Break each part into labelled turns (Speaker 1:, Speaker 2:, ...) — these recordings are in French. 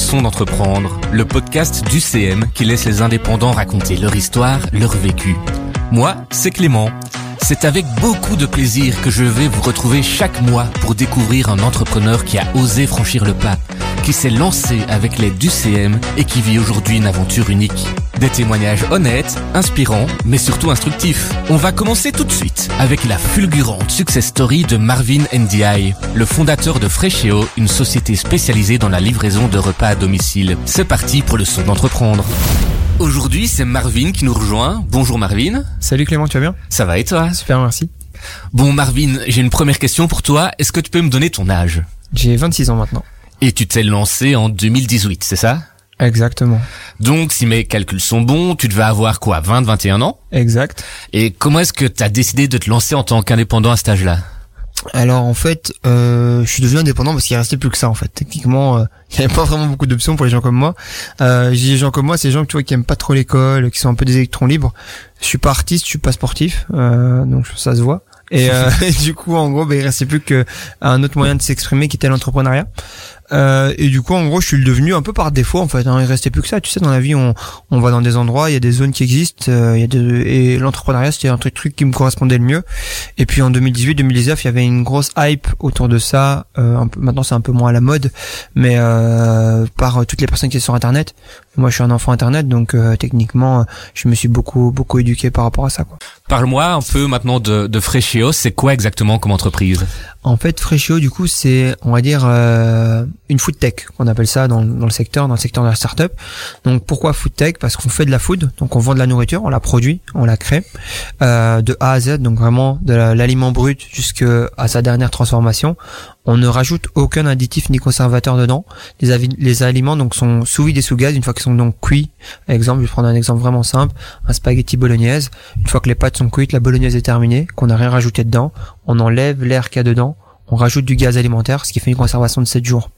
Speaker 1: d'entreprendre, le podcast du CM qui laisse les indépendants raconter leur histoire, leur vécu. Moi, c'est Clément. C'est avec beaucoup de plaisir que je vais vous retrouver chaque mois pour découvrir un entrepreneur qui a osé franchir le pas, qui s'est lancé avec l'aide du CM et qui vit aujourd'hui une aventure unique. Des témoignages honnêtes, inspirants, mais surtout instructifs. On va commencer tout de suite avec la fulgurante success story de Marvin Ndiaye, le fondateur de Fresheo, une société spécialisée dans la livraison de repas à domicile. C'est parti pour le son d'entreprendre. Aujourd'hui, c'est Marvin qui nous rejoint. Bonjour Marvin.
Speaker 2: Salut Clément, tu vas bien?
Speaker 1: Ça va et toi?
Speaker 2: Super, merci.
Speaker 1: Bon Marvin, j'ai une première question pour toi. Est-ce que tu peux me donner ton âge?
Speaker 2: J'ai 26 ans maintenant.
Speaker 1: Et tu t'es lancé en 2018, c'est ça?
Speaker 2: Exactement.
Speaker 1: Donc, si mes calculs sont bons, tu devais avoir quoi, 20, 21 ans?
Speaker 2: Exact.
Speaker 1: Et comment est-ce que tu as décidé de te lancer en tant qu'indépendant à cet âge-là?
Speaker 2: Alors en fait, euh, je suis devenu indépendant parce qu'il restait plus que ça en fait. Techniquement, euh, il n'y avait pas vraiment beaucoup d'options pour les gens comme moi. Euh, j'ai des gens comme moi, c'est des gens tu vois, qui aiment pas trop l'école, qui sont un peu des électrons libres. Je suis pas artiste, je suis pas sportif, euh, donc ça se voit. Et, euh, et du coup, en gros, bah, il restait plus qu'un autre moyen de s'exprimer qui était l'entrepreneuriat. Euh, et du coup, en gros, je suis le devenu un peu par défaut, en fait. Hein. Il restait plus que ça. Tu sais, dans la vie, on, on va dans des endroits, il y a des zones qui existent, euh, il y a des, et l'entrepreneuriat, c'était un truc, truc qui me correspondait le mieux. Et puis en 2018-2019, il y avait une grosse hype autour de ça. Euh, un peu, maintenant, c'est un peu moins à la mode, mais euh, par toutes les personnes qui sont sur Internet. Moi, je suis un enfant Internet, donc euh, techniquement, je me suis beaucoup, beaucoup éduqué par rapport à ça. Quoi.
Speaker 1: Parle-moi un peu maintenant de, de Freshio. C'est quoi exactement comme entreprise?
Speaker 2: En fait, Freshio, du coup, c'est, on va dire, euh, une food tech, qu'on appelle ça dans, dans, le secteur, dans le secteur de la startup. Donc, pourquoi food tech? Parce qu'on fait de la food, donc on vend de la nourriture, on la produit, on la crée, euh, de A à Z, donc vraiment de l'aliment brut jusqu'à sa dernière transformation. On ne rajoute aucun additif ni conservateur dedans. Les, aliments donc sont sous vide et sous gaz une fois qu'ils sont donc cuits. Exemple, je vais prendre un exemple vraiment simple, un spaghetti bolognaise. Une fois que les pâtes sont cuites, la bolognaise est terminée, qu'on n'a rien rajouté dedans, on enlève l'air qu'il y a dedans, on rajoute du gaz alimentaire, ce qui fait une conservation de 7 jours.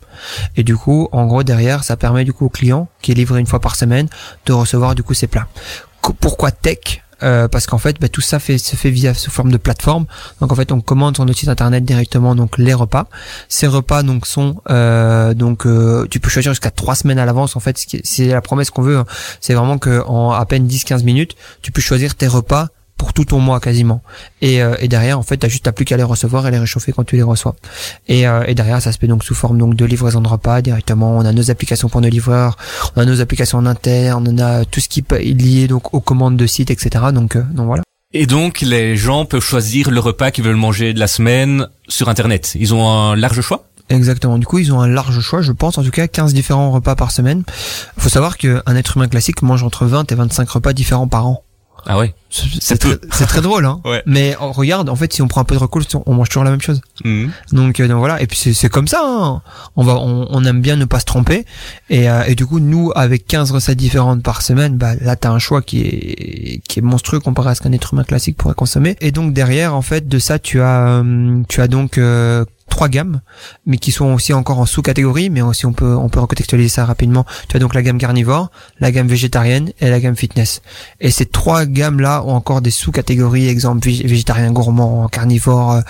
Speaker 2: Et du coup, en gros, derrière, ça permet du coup au client, qui est livré une fois par semaine, de recevoir du coup ses plats. Pourquoi tech? Euh, parce qu'en fait bah, tout ça fait, se fait via sous forme de plateforme donc en fait on commande sur notre site internet directement donc les repas ces repas donc sont euh, donc euh, tu peux choisir jusqu'à trois semaines à l'avance en fait c'est la promesse qu'on veut hein. c'est vraiment que en à peine 10-15 minutes tu peux choisir tes repas pour tout ton mois quasiment. Et, euh, et derrière, en fait, t'as juste plus qu'à les recevoir et les réchauffer quand tu les reçois. Et, euh, et derrière, ça se fait donc sous forme donc de livraison de repas directement. On a nos applications pour nos livreurs, on a nos applications en interne, on a tout ce qui est lié donc aux commandes de sites, etc. Donc, euh, donc voilà.
Speaker 1: Et donc, les gens peuvent choisir le repas qu'ils veulent manger de la semaine sur Internet. Ils ont un large choix?
Speaker 2: Exactement. Du coup, ils ont un large choix, je pense, en tout cas 15 différents repas par semaine. Faut savoir qu'un être humain classique mange entre 20 et 25 repas différents par an.
Speaker 1: Ah ouais.
Speaker 2: C'est très, très, drôle, hein.
Speaker 1: Ouais.
Speaker 2: Mais on regarde, en fait, si on prend un peu de recul, on mange toujours la même chose.
Speaker 1: Mhm.
Speaker 2: Donc, euh, donc voilà. Et puis c'est comme ça. Hein. On va, on, on, aime bien ne pas se tromper. Et, euh, et du coup, nous, avec 15 recettes différentes par semaine, bah là, t'as un choix qui est qui est monstrueux comparé à ce qu'un être humain classique pourrait consommer. Et donc derrière, en fait, de ça, tu as, euh, tu as donc trois gammes, mais qui sont aussi encore en sous-catégorie, mais aussi on peut on peut recontextualiser ça rapidement. Tu as donc la gamme carnivore, la gamme végétarienne et la gamme fitness. Et ces trois gammes là ont encore des sous-catégories, exemple végétarien gourmand, carnivore euh,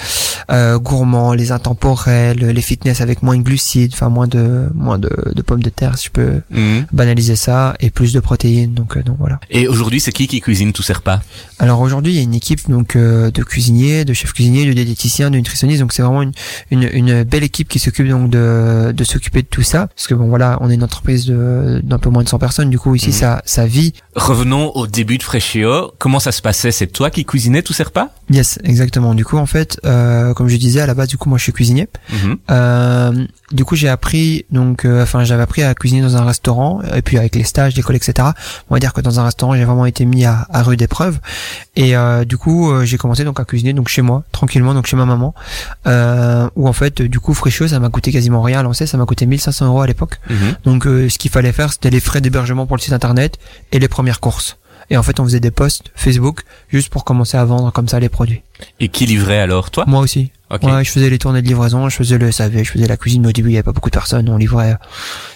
Speaker 2: euh, gourmand, les intemporels, les fitness avec moins de glucides, enfin moins de moins de, de, pommes de terre, si je peux
Speaker 1: Mhm.
Speaker 2: banaliser ça, et plus de protéines. Donc euh, donc voilà.
Speaker 1: Et aujourd'hui, c'est qui qui cuisine tous ces repas?
Speaker 2: Alors aujourd'hui, il y a une équipe donc euh, de cuisiniers, de chefs cuisiniers, de diététiciens, de nutritionnistes. Donc c'est vraiment une, une, une belle équipe qui s'occupe donc de, de s'occuper de tout ça. Parce que bon voilà, on est une entreprise de d'un peu moins de 100 personnes. Du coup ici
Speaker 1: Mhm.
Speaker 2: ça ça vit.
Speaker 1: Revenons au début de Freshio. Comment ça se passait? C'est toi qui cuisinais tous ces repas?
Speaker 2: Yes, exactement. Du coup en fait, euh, comme je disais à la base, du coup moi je suis cuisinier.
Speaker 1: Mhm.
Speaker 2: Euh, du coup j'ai appris donc, euh, enfin j'avais appris à cuisiner dans un restaurant et puis avec les stages, l'école, etc. On va dire que dans un restaurant j'ai vraiment été mis à, à rude épreuve. Et euh, du coup euh, j'ai commencé donc à cuisiner donc chez moi tranquillement donc chez ma maman. Euh, où en fait du coup Freshio ça m'a coûté quasiment rien à lancer, ça m'a coûté 1500 euros à l'époque.
Speaker 1: Mhm.
Speaker 2: Donc euh, ce qu'il fallait faire, c'était les frais d'hébergement pour le site internet et les premières courses. Et en fait, on faisait des posts Facebook juste pour commencer à vendre comme ça les produits.
Speaker 1: Et qui livrait alors Toi?
Speaker 2: Moi aussi. Ouais, je faisais les tournées de livraison, je faisais le SAV, je faisais la cuisine, mais au début il y avait pas beaucoup de personnes, on livrait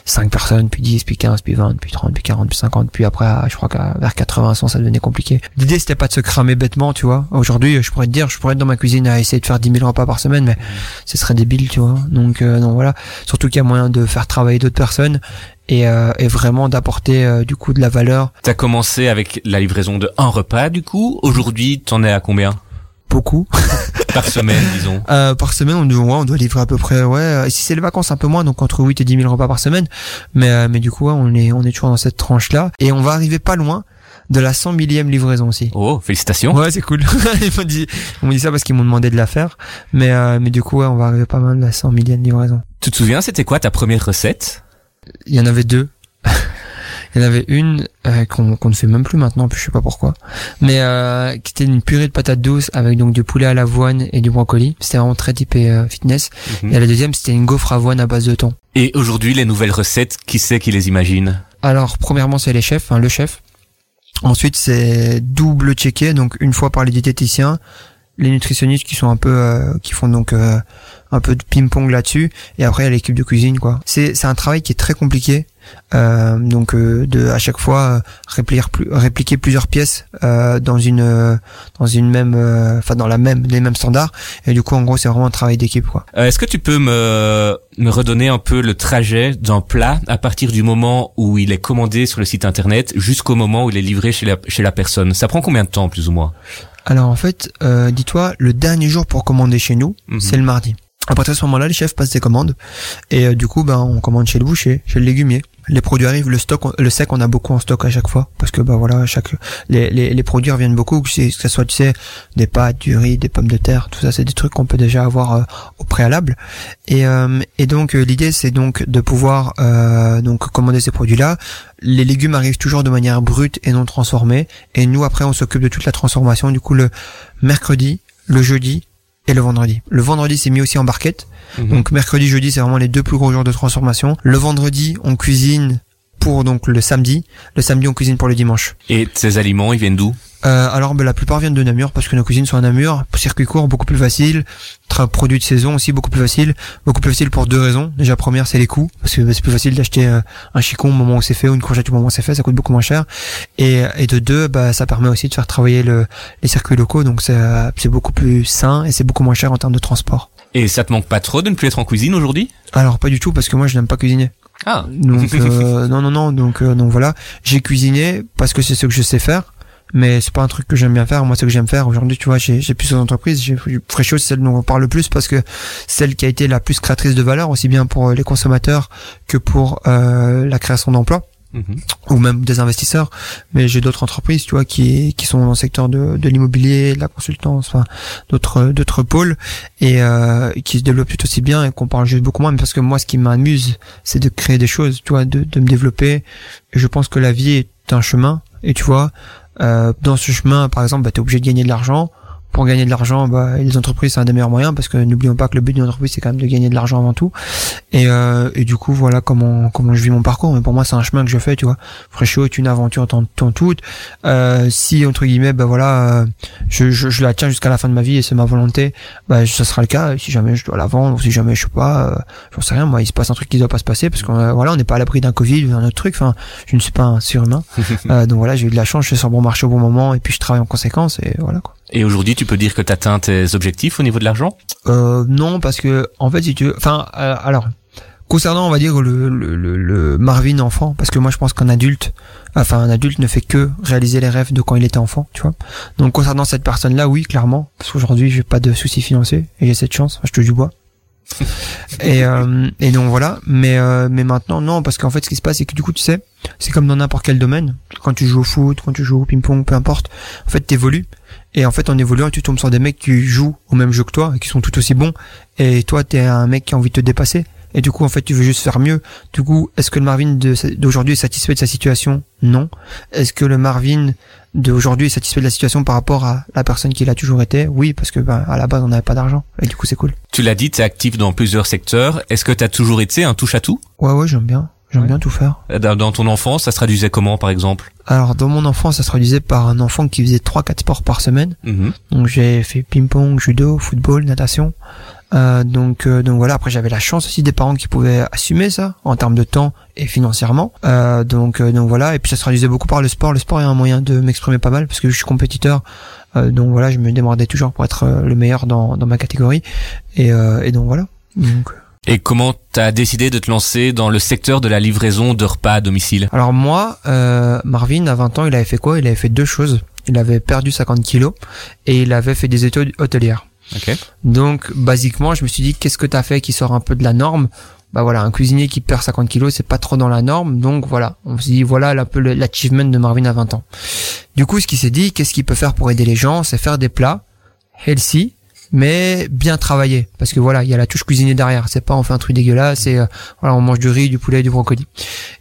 Speaker 2: 5 personnes, puis 10, puis 15, puis 20, puis 30, puis 40, puis 50, puis après je crois qu'à vers 80, 100 ça devenait compliqué. L'idée c'était pas de se cramer bêtement, tu vois. Aujourd'hui je pourrais te dire, je pourrais être dans ma cuisine à essayer de faire 10 000 repas par semaine, mais mmh. ce serait débile, tu vois. Donc, euh, donc voilà, surtout qu'il y a moyen de faire travailler d'autres personnes et, euh, et vraiment d'apporter euh, du coup de la valeur.
Speaker 1: T'as commencé avec la livraison de un repas du coup. Aujourd'hui, t'en es à combien?
Speaker 2: Beaucoup.
Speaker 1: par semaine, disons.
Speaker 2: Euh, par semaine, on doit, on doit livrer à peu près, ouais. Si c'est les vacances, un peu moins, donc entre 8 et 10 000 repas par semaine. Mais, euh, mais du coup, on est, on est toujours dans cette tranche-là. Et on va arriver pas loin de la 100 millième livraison aussi.
Speaker 1: Oh, félicitations.
Speaker 2: Ouais, c'est cool. ils m'ont dit, on dit ça parce qu'ils m'ont demandé de la faire. Mais, euh, mais du coup, ouais, on va arriver pas mal de la 100 millième livraison.
Speaker 1: Tu te souviens, c'était quoi ta première recette?
Speaker 2: Il y en avait deux. Il y en avait une euh, qu'on ne fait même plus maintenant, je sais pas pourquoi, mais euh, qui était une purée de patates douces avec donc du poulet à l'avoine et du brocoli. C'était vraiment très typé euh, fitness. Mhm. Et la deuxième, c'était une gaufre avoine à base de thon.
Speaker 1: Et aujourd'hui, les nouvelles recettes, qui c'est qui les imagine?
Speaker 2: Alors, premièrement, c'est les chefs, hein, le chef. Ensuite, c'est double checké, donc une fois par les diététiciens, les nutritionnistes qui sont un peu, euh, qui font donc un peu de ping-pong là-dessus, et après l'équipe de cuisine, quoi. C'est c'est un travail qui est très compliqué euh, donc euh, de à chaque fois euh, répliquer, répliquer plusieurs pièces dans une dans une même enfin dans la même les mêmes standards et du coup en gros c'est vraiment un travail d'équipe quoi.
Speaker 1: Est-ce que tu peux me me redonner un peu le trajet d'un plat à partir du moment où il est commandé sur le site internet jusqu'au moment où il est livré chez la chez la personne? Ça prend combien de temps plus ou moins?
Speaker 2: Alors en fait, dis-toi, le dernier jour pour commander chez nous, mhm. c'est le mardi. Après à ce moment-là, les chefs passent des commandes et du coup, ben on commande chez le boucher, chez le légumier les produits arrivent, le stock, le sec, on a beaucoup en stock à chaque fois parce que bah voilà, chaque les, les, les produits reviennent beaucoup, que ce soit tu sais des pâtes, du riz, des pommes de terre, tout ça, c'est des trucs qu'on peut déjà avoir euh, au préalable. Et euh, et donc euh, l'idée c'est donc de pouvoir donc commander ces produits-là. Les légumes arrivent toujours de manière brute et non transformée, et nous après on s'occupe de toute la transformation. Du coup le mercredi, le jeudi et le vendredi. Le vendredi c'est mis aussi en barquette Mhm. Donc mercredi, jeudi, c'est vraiment les deux plus gros jours de transformation. Le vendredi, on cuisine pour donc le samedi. Le samedi, on cuisine pour le dimanche.
Speaker 1: Et ces aliments, ils viennent d'où?
Speaker 2: Euh, alors ben, la plupart viennent de Namur parce que nos cuisines sont à Namur. Circuit court beaucoup plus facile, produit de saison aussi beaucoup plus facile, beaucoup plus facile pour deux raisons. Déjà première c'est les coûts parce que ben, c'est plus facile d'acheter euh, un chicon au moment où c'est fait ou une courgette au moment où c'est fait, ça coûte beaucoup moins cher. Et, et de deux, bah, ça permet aussi de faire travailler le, les circuits locaux donc c'est beaucoup plus sain et c'est beaucoup moins cher en termes de transport.
Speaker 1: Et ça te manque pas trop de ne plus être en cuisine aujourd'hui?
Speaker 2: Alors pas du tout parce que moi je n'aime pas cuisiner.
Speaker 1: Ah.
Speaker 2: Donc euh, non non non donc euh, donc voilà j'ai cuisiné parce que c'est ce que je sais faire mais c'est pas un truc que j'aime bien faire moi ce que j'aime faire aujourd'hui tu vois j'ai j'ai plusieurs entreprises j'ai Fréchot c'est celle dont on parle le plus parce que celle qui a été la plus créatrice de valeur aussi bien pour les consommateurs que pour euh, la création d'emplois Mhm. ou même des investisseurs. Mais j'ai d'autres entreprises, tu vois, qui qui sont dans le secteur de, de l'immobilier, de la consultance, enfin d'autres d'autres pôles et euh, qui se développent tout aussi bien et qu'on parle juste beaucoup moins. Mais parce que moi, ce qui m'amuse, c'est de créer des choses, tu vois, de, de me développer. Et je pense que la vie est un chemin. Et tu vois, euh, dans ce chemin, par exemple, bah, tu obligé de gagner de l'argent pour gagner de l'argent, bah, les entreprises c'est un des meilleurs moyens parce que n'oublions pas que le but d'une entreprise c'est quand même de gagner de l'argent avant tout. Et, euh, et du coup voilà comment comment je vis mon parcours. Mais pour moi c'est un chemin que je fais, tu vois. Fréchot est une aventure tant, tant toute. Euh, si entre guillemets, bah voilà, euh, je, je, je, la tiens jusqu'à la fin de ma vie et c'est ma volonté, bah ça sera le cas. Si jamais je dois la vendre ou si jamais je sais pas, euh, j'en sais rien. Moi il se passe un truc qui doit pas se passer parce qu'on voilà on n'est pas à l'abri d'un Covid ou d'un autre truc. Enfin je ne suis pas un surhumain. euh, donc voilà j'ai eu de la chance, je suis sur bon marché au bon moment et puis je travaille en conséquence et voilà quoi.
Speaker 1: Et aujourd'hui, tu peux dire que tu atteins tes objectifs au niveau de l'argent?
Speaker 2: Euh, Non, parce que en fait, si tu veux, enfin, euh, alors concernant, on va dire le, le, le, Marvin enfant, parce que moi, je pense qu'un adulte, enfin, un adulte ne fait que réaliser les rêves de quand il était enfant, tu vois. Donc concernant cette personne-là, oui, clairement, parce qu'aujourd'hui, j'ai pas de soucis financiers et j'ai cette chance. je te du bois. et, euh, et donc voilà mais euh, mais maintenant non parce qu'en fait ce qui se passe c'est que du coup tu sais c'est comme dans n'importe quel domaine quand tu joues au foot quand tu joues au ping pong peu importe en fait t'évolues et en fait, en évoluant, tu tombes sur des mecs qui jouent au même jeu que toi et qui sont tout aussi bons. Et toi, t'es un mec qui a envie de te dépasser. Et du coup, en fait, tu veux juste faire mieux. Du coup, est-ce que le Marvin d'aujourd'hui est satisfait de sa situation? Non. Est-ce que le Marvin d'aujourd'hui est satisfait de la situation par rapport à la personne qu'il a toujours été? Oui, parce que ben, à la base, on n'avait pas d'argent. Et du coup, c'est cool.
Speaker 1: Tu l'as dit, tu es actif dans plusieurs secteurs. Est-ce que tu as toujours été un touche-à-tout?
Speaker 2: Ouais, ouais, j'aime bien. J'aime bien tout faire.
Speaker 1: Dans ton enfance, ça se traduisait comment, par exemple
Speaker 2: Alors, dans mon enfance, ça se traduisait par un enfant qui faisait 3-4 sports par semaine. Mhm. Donc, j'ai fait ping-pong, judo, football, natation. Euh, donc euh, donc voilà. Après j'avais la chance aussi des parents qui pouvaient assumer ça en termes de temps et financièrement. Euh, donc donc voilà. Et puis ça se traduisait beaucoup par le sport. Le sport est un moyen de m'exprimer pas mal parce que je suis compétiteur. donc voilà, je me démordais toujours pour être le meilleur dans dans ma catégorie. Et et donc voilà. Donc,
Speaker 1: et comment t'as décidé de te lancer dans le secteur de la livraison de repas à domicile?
Speaker 2: Alors moi, euh, Marvin, à 20 ans, il avait fait quoi? Il avait fait deux choses. Il avait perdu 50 kilos et il avait fait des études hôtelières.
Speaker 1: Okay.
Speaker 2: Donc, basiquement, je me suis dit, qu'est-ce que t'as fait qui sort un peu de la norme? Bah voilà, un cuisinier qui perd 50 kilos, c'est pas trop dans la norme. Donc voilà, on s'est dit, voilà un peu l'achievement de Marvin à 20 ans. Du coup, ce qu'il s'est dit, qu'est-ce qu'il peut faire pour aider les gens? C'est faire des plats healthy, mais bien travaillé. Parce que voilà il y a la touche cuisinée derrière. C'est pas on fait un truc dégueulasse c'est euh, voilà on mange du riz du poulet du brocoli.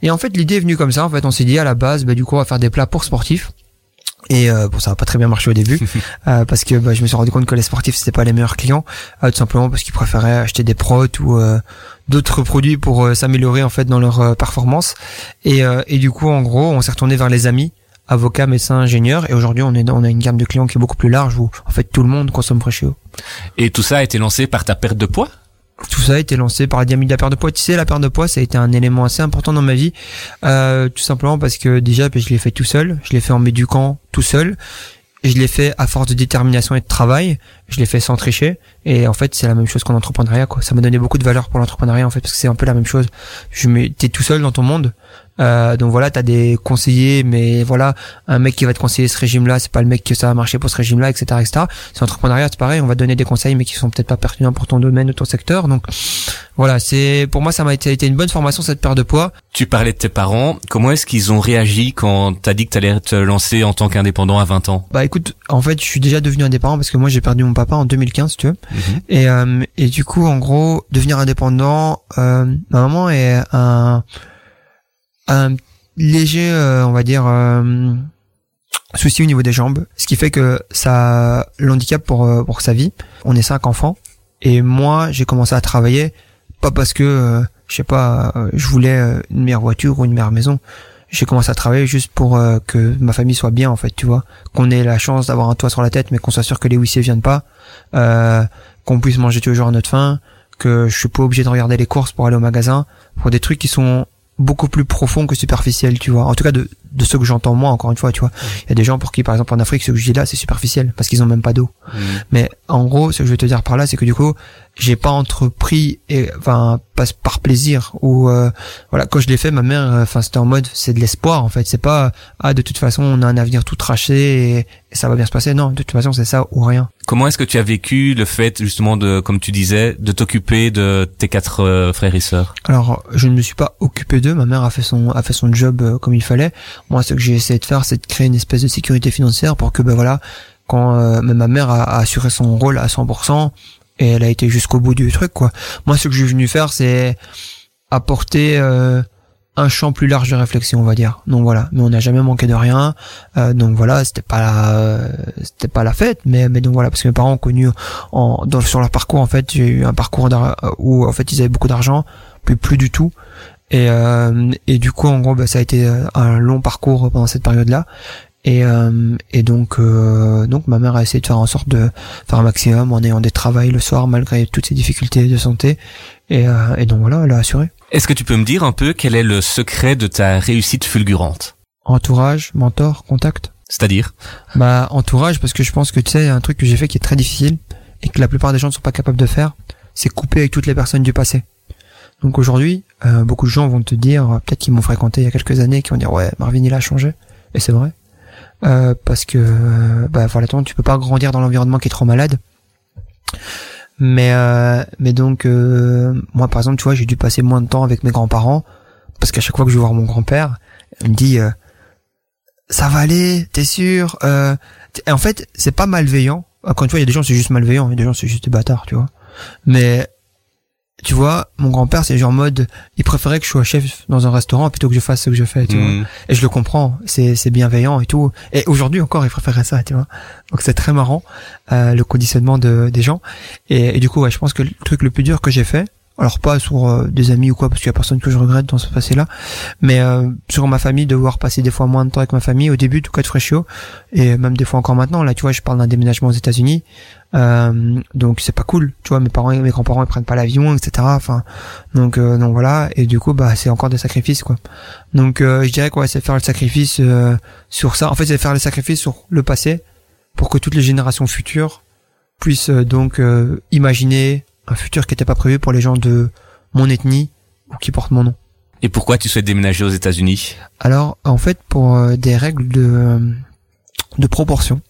Speaker 2: Et en fait l'idée est venue comme ça. En fait on s'est dit à la base bah, du coup on va faire des plats pour sportifs. Et euh, bon ça a pas très bien marché au début. Euh, parce que bah, je me suis rendu compte que les sportifs c'était pas les meilleurs clients. Tout simplement parce qu'ils préféraient acheter des protes ou d'autres produits pour s'améliorer en fait dans leur performance. Et, et du coup en gros on s'est retourné vers les amis avocat, médecin, ingénieur. Et aujourd'hui, on, est, on a une gamme de clients qui est beaucoup plus large où, en fait, tout le monde consomme Freshio.
Speaker 1: Et tout ça a été lancé par ta perte de poids?
Speaker 2: Tout ça a été lancé par la dynamique de la perte de poids. Tu sais, la perte de poids, ça a été un élément assez important dans ma vie, euh, tout simplement parce que déjà, je l'ai fait tout seul, je l'ai fait en m'éduquant tout seul, je l'ai fait à force de détermination et de travail, je l'ai fait sans tricher, et en fait, c'est la même chose qu'en entrepreneuriat, quoi. Ça m'a donné beaucoup de valeur pour l'entrepreneuriat, en fait, parce que c'est un peu la même chose. Je t'es tout seul dans ton monde, euh, donc voilà, t'as des conseillers, mais voilà, un mec qui va te conseiller ce régime-là, c'est pas le mec que ça va marcher pour ce régime-là, etc., etc. C'est entrepreneuriat, c'est pareil, on va donner des conseils, mais qui sont peut-être pas pertinents pour ton domaine ou ton secteur. Donc voilà, c'est pour moi ça m'a été, été, une bonne formation cette perte de poids.
Speaker 1: Tu parlais de tes parents, comment est-ce qu'ils ont réagi quand t'as dit que t'allais te lancer en tant qu'indépendant à 20 ans?
Speaker 2: Bah écoute, en fait, je suis déjà devenu indépendant parce que moi j'ai perdu mon papa en 2015, tu veux. Mhm. Et euh, et du coup, en gros, devenir indépendant, euh, ma maman est un un léger, euh, on va dire, euh, souci au niveau des jambes, ce qui fait que ça l'handicap pour euh, pour sa vie. On est cinq enfants et moi j'ai commencé à travailler pas parce que je sais pas, je voulais une meilleure voiture ou une meilleure maison. J'ai commencé à travailler juste pour que ma famille soit bien en fait, tu vois, qu'on ait la chance d'avoir un toit sur la tête, mais qu'on soit sûr que les huissiers viennent pas, qu'on puisse manger tous les jours à notre faim, que je suis pas obligé de regarder les courses pour aller au magasin, pour des trucs qui sont beaucoup plus profond que superficiel, tu vois. En tout cas, de, de ce que j'entends moi, encore une fois, tu vois. Il y a des gens pour qui, par exemple, en Afrique, ce que je dis là, c'est superficiel, parce qu'ils ont même pas d'eau. Mm. Mais en gros, ce que je veux te dire par là, c'est que du coup, j'ai pas entrepris, et, enfin, pas par plaisir, ou euh, voilà, quand je l'ai fait, ma mère, euh, enfin, c'était en mode, c'est de l'espoir, en fait. C'est pas, ah, de toute façon, on a un avenir tout traché et, ça va bien se passer. Non, de toute façon, c'est ça ou rien.
Speaker 1: Comment est-ce que tu as vécu le fait, justement, de, comme tu disais, de t'occuper de tes quatre euh, frères et sœurs?
Speaker 2: Alors, je ne me suis pas occupé d'eux. Ma mère a fait son, a fait son job comme il fallait. Moi, ce que j'ai essayé de faire, c'est de créer une espèce de sécurité financière pour que, ben voilà, quand euh, ma mère a, assuré son rôle à 100% et elle a été jusqu'au bout du truc, quoi. Moi, ce que j'ai venu faire, c'est apporter euh, un champ plus large de réflexion, on va dire. Donc voilà, mais on n'a jamais manqué de rien. Euh, donc voilà, c'était pas la, c'était pas la fête, mais mais donc voilà, parce que mes parents ont connu en dans, sur leur parcours en fait, j'ai eu un parcours où en fait ils avaient beaucoup d'argent, puis plus du tout. Et, euh, et du coup, en gros, bah, ça a été euh, un long parcours pendant cette période-là. Et, euh, et donc, euh, donc ma mère a essayé de faire en sorte de faire un maximum en ayant des travails le soir malgré toutes ces difficultés de santé. Et, euh, et donc voilà, elle a assuré.
Speaker 1: Est-ce que tu peux me dire un peu quel est le secret de ta réussite fulgurante?
Speaker 2: Entourage, mentor, contact?
Speaker 1: C'est-à-dire?
Speaker 2: Bah entourage parce que je pense que tu sais un truc que j'ai fait qui est très difficile et que la plupart des gens ne sont pas capables de faire, c'est couper avec toutes les personnes du passé. Donc aujourd'hui, euh, beaucoup de gens vont te dire, peut-être qu'ils m'ont fréquenté il y a quelques années, qui vont dire ouais, Marvin il a changé, et c'est vrai, euh, parce que euh, bah voilà, tu peux pas grandir dans l'environnement qui est trop malade. Mais euh, mais donc moi par exemple, tu vois, j'ai dû passer moins de temps avec mes grands-parents parce qu'à chaque fois que je vais voir mon grand-père, il me dit ça va aller, t'es sûr Et en fait, c'est pas malveillant. Quand tu vois, il y a des gens c'est juste malveillant, il y a des gens c'est juste des bâtards, tu vois. Mais tu vois, mon grand-père, c'est genre mode, il préférait que je sois chef dans un restaurant plutôt que je fasse ce que je fais, tu vois. Mm. Et je le comprends, c'est, c'est bienveillant et tout. Et aujourd'hui encore, il préférait ça, tu vois. Donc c'est très marrant, euh, le conditionnement de, des gens. Et, du coup, ouais, je pense que le truc le plus dur que j'ai fait, Alors pas sur euh, des amis ou quoi, parce qu'il y a personne que je regrette dans ce passé-là, mais euh, sur ma famille, devoir passer des fois moins de temps avec ma famille au début, tout cas de Freshio, et même des fois encore maintenant. Là, tu vois, je parle d'un déménagement aux États-Unis, euh, donc c'est pas cool. Tu vois, mes parents, mes grands-parents, ils prennent pas l'avion, etc. Enfin, donc donc voilà, et du coup, bah c'est encore des sacrifices, quoi. Donc je dirais quoi, c'est faire le sacrifice sur ça. En fait, c'est faire le sacrifice sur le passé pour que toutes les générations futures puissent donc imaginer un futur qui n'était pas prévu pour les gens de mon ethnie ou qui portent mon nom.
Speaker 1: Et pourquoi tu souhaites déménager aux États-Unis?
Speaker 2: Alors, en fait, pour euh, des règles de euh, de proportion.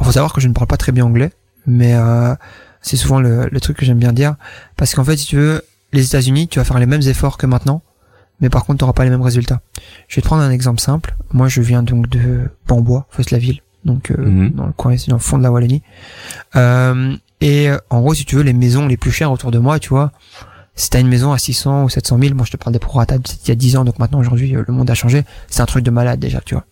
Speaker 2: Il faut savoir que je ne parle pas très bien anglais, mais euh, c'est souvent le, le, truc que j'aime bien dire, parce qu'en fait, si tu veux, les États-Unis, tu vas faire les mêmes efforts que maintenant, mais par contre, tu n'auras pas les mêmes résultats. Je vais te prendre un exemple simple. Moi, je viens donc de Bambois, la ville, donc mhm. dans le coin ici, dans le fond de la Wallonie. Euh, et euh, en gros, si tu veux, les maisons les plus chères autour de moi, tu vois, si t'as une maison à 600 ou 700 000, moi je te parle des prorata il y a 10 ans, donc maintenant aujourd'hui euh, le monde a changé, c'est un truc de malade déjà, tu vois.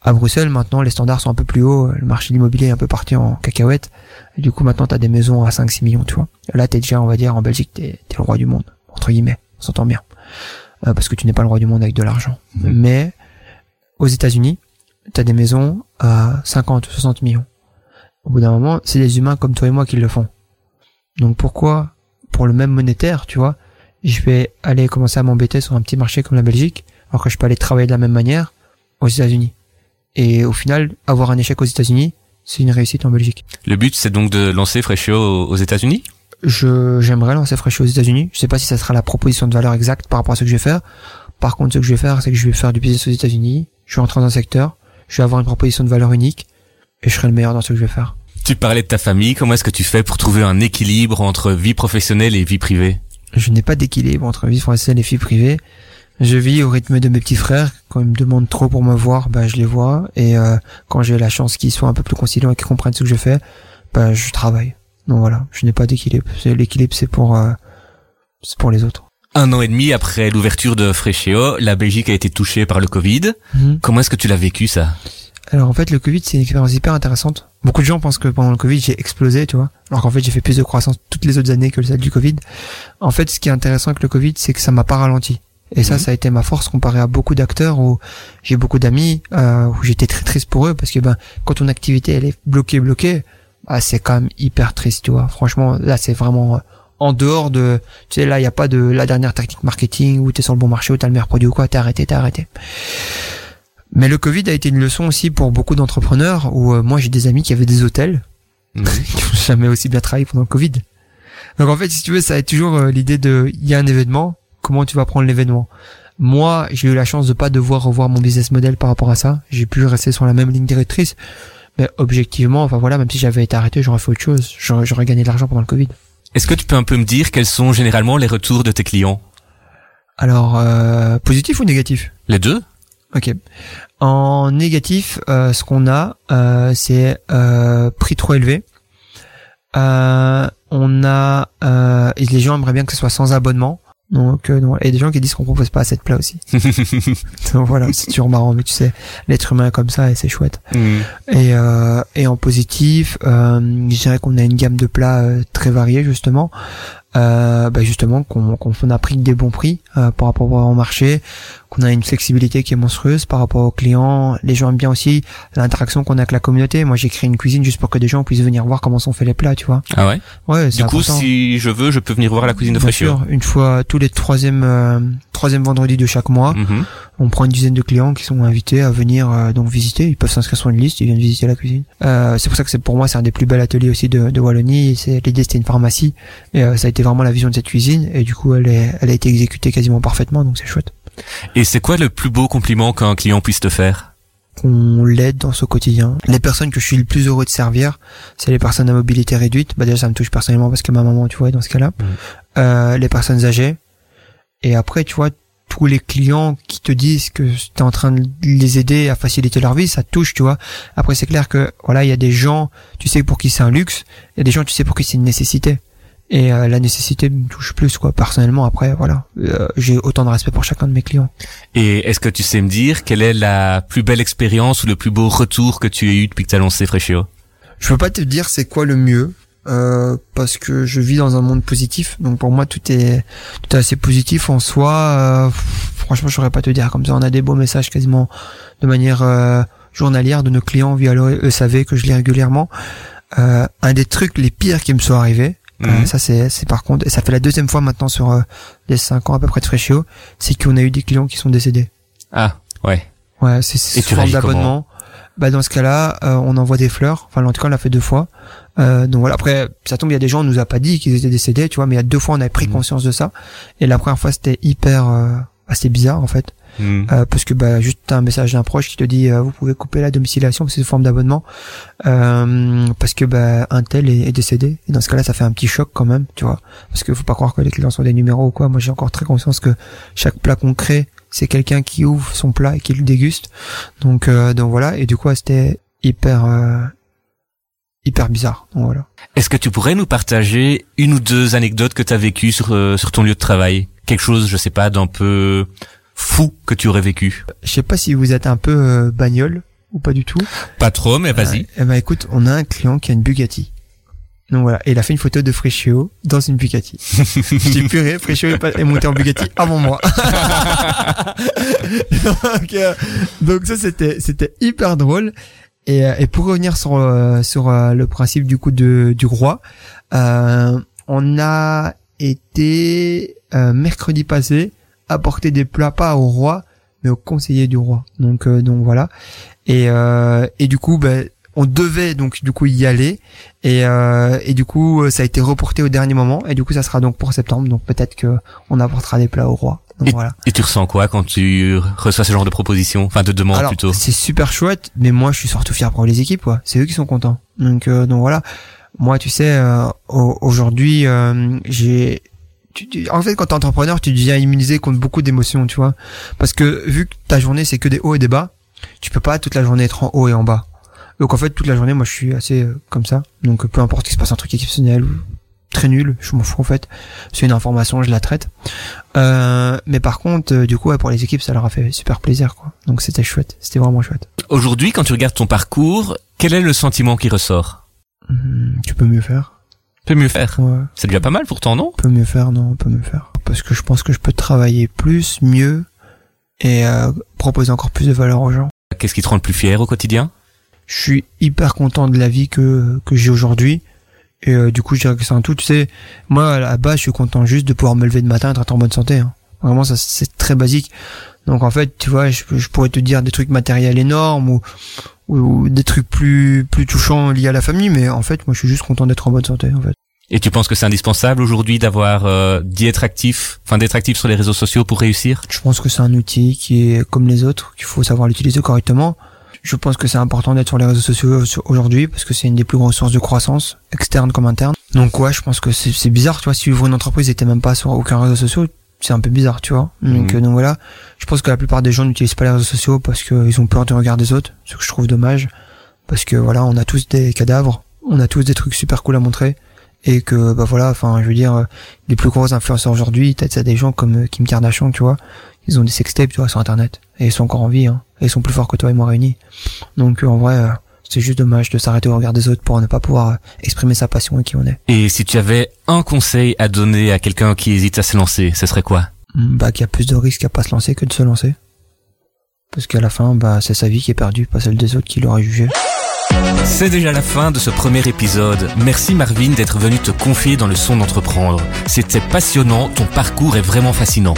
Speaker 2: À Bruxelles, maintenant les standards sont un peu plus hauts, le marché de l'immobilier est un peu parti en cacahuète, et du coup maintenant t'as des maisons à 5-6 millions, tu vois. Là t'es déjà, on va dire, en Belgique, t'es es le roi du monde, entre guillemets, on s'entend bien. Euh, parce que tu n'es pas le roi du monde avec de l'argent. Mmh. Mais aux États-Unis, t'as des maisons à 50, 60 millions au bout d'un moment, c'est des humains comme toi et moi qui le font. Donc pourquoi, pour le même monétaire, tu vois, je vais aller commencer à m'embêter sur un petit marché comme la Belgique, alors que je peux aller travailler de la même manière aux États-Unis. Et au final, avoir un échec aux États-Unis, c'est une réussite en Belgique.
Speaker 1: Le but, c'est donc de lancer Freshio aux États-Unis?
Speaker 2: Je j'aimerais lancer Freshio aux États-Unis. Je sais pas si ça sera la proposition de valeur exacte par rapport à ce que je vais faire. Par contre, ce que je vais faire, c'est que je vais faire du business aux États-Unis. Je vais rentrer dans un secteur. Je vais avoir une proposition de valeur unique et je serai le meilleur dans ce que je vais faire.
Speaker 1: Tu parlais de ta famille, comment est-ce que tu fais pour trouver un équilibre entre vie professionnelle et vie privée?
Speaker 2: Je n'ai pas d'équilibre entre vie professionnelle et vie privée. Je vis au rythme de mes petits frères. Quand ils me demandent trop pour me voir, bah, je les vois. Et euh, quand j'ai la chance qu'ils soient un peu plus conciliants et qu'ils comprennent ce que je fais, bah, je travaille. Donc voilà, je n'ai pas d'équilibre. L'équilibre, c'est pour, euh, c'est pour les autres.
Speaker 1: Un an et demi après l'ouverture de Fréchéo, la Belgique a été touchée par le Covid. Mhm. Comment est-ce que tu l'as vécu ça?
Speaker 2: Alors en fait, le Covid, c'est une expérience hyper intéressante. Beaucoup de gens pensent que pendant le Covid, j'ai explosé, tu vois. Alors qu'en fait, j'ai fait plus de croissance toutes les autres années que celle du Covid. En fait, ce qui est intéressant avec le Covid, c'est que ça m'a pas ralenti. Et ça, mhm. ça a été ma force comparé à beaucoup d'acteurs où j'ai beaucoup d'amis, euh, où j'étais très triste pour eux parce que ben, quand ton activité elle est bloquée, bloquée, bah, c'est quand même hyper triste, tu vois. Franchement, là, c'est vraiment euh, en dehors de, tu sais, là, il y a pas de la dernière tactique marketing où t'es sur le bon marché, où t'as le meilleur produit ou quoi, t'es arrêté, t'es arrêté. Mais le Covid a été une leçon aussi pour beaucoup d'entrepreneurs où euh, moi j'ai des amis qui avaient des hôtels qui n'ont jamais aussi bien travaillé pendant le Covid. Donc en fait, si tu veux, ça a toujours euh, l'idée de il y a un événement, comment tu vas prendre l'événement? Moi, j'ai eu la chance de pas devoir revoir mon business model par rapport à ça. J'ai pu rester sur la même ligne directrice. Mais objectivement, enfin voilà, même si j'avais été arrêté, j'aurais fait autre chose. J'aurais gagné de l'argent pendant le Covid.
Speaker 1: Est-ce que tu peux un peu me dire quels sont généralement les retours de tes clients?
Speaker 2: Alors, euh, positif ou négatif?
Speaker 1: Les deux.
Speaker 2: Ok. En négatif, euh, ce qu'on a, euh, c'est euh, prix trop élevé. on a et les gens aimeraient bien que ce soit sans abonnement. Donc, euh, et des gens qui disent qu'on propose pas assez de plats aussi. Donc voilà, c'est toujours marrant, mais tu sais, l'être humain est comme ça et c'est chouette. Mm. Et, euh, et en positif, euh, je dirais qu'on a une gamme de plats très variée justement. Euh, bah justement qu'on qu'on a pris des bons prix euh, par rapport au marché, qu'on a une flexibilité qui est monstrueuse par rapport aux clients. Les gens aiment bien aussi l'interaction qu'on a avec la communauté. Moi, j'ai créé une cuisine juste pour que des gens puissent venir voir comment sont faits les plats, tu vois.
Speaker 1: Ah ouais?
Speaker 2: Ouais.
Speaker 1: Du coup, si je veux, je peux venir voir la cuisine de
Speaker 2: Fraîcheur. Une fois tous les troisième euh, troisième vendredi de chaque mois, mhm. On prend une dizaine de clients qui sont invités à venir euh, donc visiter. Ils peuvent s'inscrire sur une liste, ils viennent visiter la cuisine. Euh, c'est pour ça que c'est pour moi c'est un des plus bels ateliers aussi de, de Wallonie. C'est l'idée c'était une pharmacie et ça a été vraiment la vision de cette cuisine et du coup elle, est, elle a été exécutée quasiment parfaitement donc c'est chouette.
Speaker 1: Et c'est quoi le plus beau compliment qu'un client puisse te faire?
Speaker 2: Qu'on l'aide dans son quotidien. Les personnes que je suis le plus heureux de servir, c'est les personnes à mobilité réduite. Bah déjà ça me touche personnellement parce que ma maman, tu vois, dans ce cas-là. Mmh. Euh, les personnes âgées. Et après, tu vois, tous les clients qui te disent que tu es en train de les aider à faciliter leur vie, ça touche, tu vois. Après, c'est clair que voilà, il y a des gens, tu sais pour qui c'est un luxe, il y a des gens, tu sais pour qui c'est une nécessité. Et euh, la nécessité me touche plus quoi personnellement. Après voilà euh, j'ai autant de respect pour chacun de mes clients.
Speaker 1: Et est-ce que tu sais me dire quelle est la plus belle expérience ou le plus beau retour que tu as eu depuis que tu as lancé Freshio?
Speaker 2: Je peux pas te dire c'est quoi le mieux euh, parce que je vis dans un monde positif. Donc pour moi, tout est tout est assez positif en soi. Euh, franchement, je saurais pas te dire comme ça. On a des beaux messages quasiment de manière euh, journalière de nos clients via le SAV que je lis régulièrement. Euh, un des trucs les pires qui me sont arrivés, euh,
Speaker 1: Mhm.
Speaker 2: ça c'est c'est par contre, et ça fait la deuxième fois maintenant sur euh, les cinq ans à peu près de Freshio, c'est qu'on a eu des clients qui sont décédés.
Speaker 1: Ah, ouais.
Speaker 2: Ouais, c'est sous
Speaker 1: tu
Speaker 2: forme d'abonnement. Bah dans ce cas-là, euh, on envoie des fleurs. Enfin, en tout cas, on l'a fait deux fois. Euh, donc voilà. Après, ça tombe, il y a des gens, on nous a pas dit qu'ils étaient décédés, tu vois. Mais il y a deux fois, on avait pris
Speaker 1: Mhm.
Speaker 2: conscience de ça. Et la première fois, c'était hyper, euh, assez bizarre en fait,
Speaker 1: Hmm.
Speaker 2: Euh, parce que bah juste un message d'un proche qui te dit, euh, vous pouvez couper la domiciliation, parce que c'est une forme d'abonnement, euh, parce que bah un tel est, est décédé. Et dans ce cas-là, ça fait un petit choc quand même, tu vois. Parce que faut pas croire que les clients sont des numéros ou quoi. Moi, j'ai encore très conscience que chaque plat qu'on crée, c'est quelqu'un qui ouvre son plat et qui le déguste. Donc, euh, donc voilà. Et du coup, c'était hyper, euh, hyper bizarre. Donc voilà.
Speaker 1: Est-ce que tu pourrais nous partager une ou deux anecdotes que tu as vécues sur, euh, sur ton lieu de travail? Quelque chose, je sais pas, d'un peu fou que tu aurais vécu?
Speaker 2: Je sais pas si vous êtes un peu euh, bagnole ou pas du tout.
Speaker 1: Pas trop, mais vas-y.
Speaker 2: Euh, eh ben écoute, on a un client qui a une Bugatti. Donc voilà, et il a fait une photo de Freccio dans une Bugatti. J'ai puré, Freccio est, monté en Bugatti avant moi. donc, euh, donc ça c'était c'était hyper drôle. Et, euh, et pour revenir sur euh, sur euh, le principe du coup de du roi, euh, on a été euh, mercredi passé apporter des plats pas au roi mais au conseiller du roi. Donc euh, donc voilà. Et euh, et du coup ben on devait donc du coup y aller et euh, et du coup euh, ça a été reporté au dernier moment et du coup ça sera donc pour septembre donc peut-être que on apportera des plats au roi. Donc voilà.
Speaker 1: Et tu ressens quoi quand tu reçois ce genre de proposition Enfin, de demande
Speaker 2: Alors,
Speaker 1: plutôt?
Speaker 2: c'est super chouette, mais moi, je suis surtout fier pour les équipes, quoi. C'est eux qui sont contents. Donc, euh, donc voilà. Moi, tu sais, euh, au- aujourd'hui, euh, j'ai. En fait, quand t'es entrepreneur, tu deviens immunisé contre beaucoup d'émotions, tu vois. Parce que vu que ta journée, c'est que des hauts et des bas, tu peux pas toute la journée être en haut et en bas. Donc en fait, toute la journée, moi, je suis assez euh, comme ça. Donc peu importe qu'il se passe un truc exceptionnel ou très nul, je m'en fous en fait. C'est une information, je la traite. Euh, mais par contre, euh, du coup, ouais, pour les équipes, ça leur a fait super plaisir, quoi. Donc c'était chouette, c'était vraiment chouette.
Speaker 1: Aujourd'hui, quand tu regardes ton parcours, quel est le sentiment qui ressort?
Speaker 2: Hum, tu peux mieux faire.
Speaker 1: Peut mieux faire.
Speaker 2: Ouais,
Speaker 1: C'est déjà pas mal pourtant, non?
Speaker 2: Peut mieux faire, non, on peut mieux faire. Parce que je pense que je peux travailler plus, mieux et euh, proposer encore plus de valeur aux gens.
Speaker 1: Qu'est-ce qui te rend le plus fier au quotidien?
Speaker 2: Je suis hyper content de la vie que que j'ai aujourd'hui. Et euh, du coup, je dirais que c'est un tout. Tu sais, moi, à la base, je suis content juste de pouvoir me lever de matin et être en bonne santé. hein. Vraiment, ça, c'est très basique. Donc, en fait, tu vois, je, je pourrais te dire des trucs matériels énormes ou, ou, ou des trucs plus plus touchants liés à la famille, mais en fait, moi, je suis juste content d'être en bonne santé, en fait.
Speaker 1: Et tu penses que c'est indispensable aujourd'hui d'avoir euh, d'y être actif, enfin d'être actif sur les réseaux sociaux pour réussir?
Speaker 2: Je pense que c'est un outil qui est comme les autres, qu'il faut savoir l'utiliser correctement. Je pense que c'est important d'être sur les réseaux sociaux sur- aujourd'hui parce que c'est une des plus grosses sources de croissance, externe comme interne. Donc ouais, je pense que c'est c'est bizarre, tu vois, si tu ouvres une entreprise et t'es même pas sur aucun réseau social, c'est un peu bizarre, tu vois. Donc,
Speaker 1: Mhm.
Speaker 2: euh, donc voilà, je pense que la plupart des gens n'utilisent pas les réseaux sociaux parce qu'ils ont peur du regard des autres, ce que je trouve dommage. Parce que voilà, on a tous des cadavres, on a tous des trucs super cool à montrer. Et que, bah voilà, enfin, je veux dire, euh, les plus gros influenceurs aujourd'hui, peut-être ça des gens comme euh, Kim Kardashian, tu vois, ils ont des sextapes, tu vois, sur Internet. Et ils sont encore en vie, hein. Et ils sont plus forts que toi et moi réunis. Donc, euh, en vrai, euh, c'est juste dommage de s'arrêter au regard des autres pour ne pas pouvoir euh, exprimer sa passion et qui on est.
Speaker 1: Et si tu avais un conseil à donner à quelqu'un qui hésite à se lancer, ce serait quoi?
Speaker 2: Hmm, Bah, qu'il y a plus de risques à pas se lancer que de se lancer. Parce qu'à la fin, bah, c'est sa vie qui est perdue, pas celle des autres qui l'auraient jugé.
Speaker 1: C'est déjà la fin de ce premier épisode. Merci Marvin d'être venu te confier dans le son d'entreprendre. C'était passionnant, ton parcours est vraiment fascinant.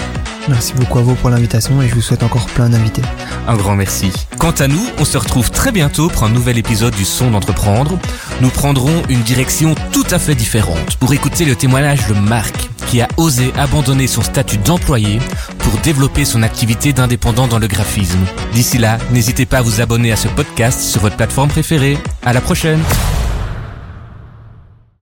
Speaker 2: Merci beaucoup à vous pour l'invitation et je vous souhaite encore plein d'invités.
Speaker 1: Un grand merci. Quant à nous, on se retrouve très bientôt pour un nouvel épisode du Son d'entreprendre. Nous prendrons une direction tout à fait différente pour écouter le témoignage de Marc, qui a osé abandonner son statut d'employé pour développer son activité d'indépendant dans le graphisme. D'ici là, n'hésitez pas à vous abonner à ce podcast sur votre plateforme préférée. À la prochaine!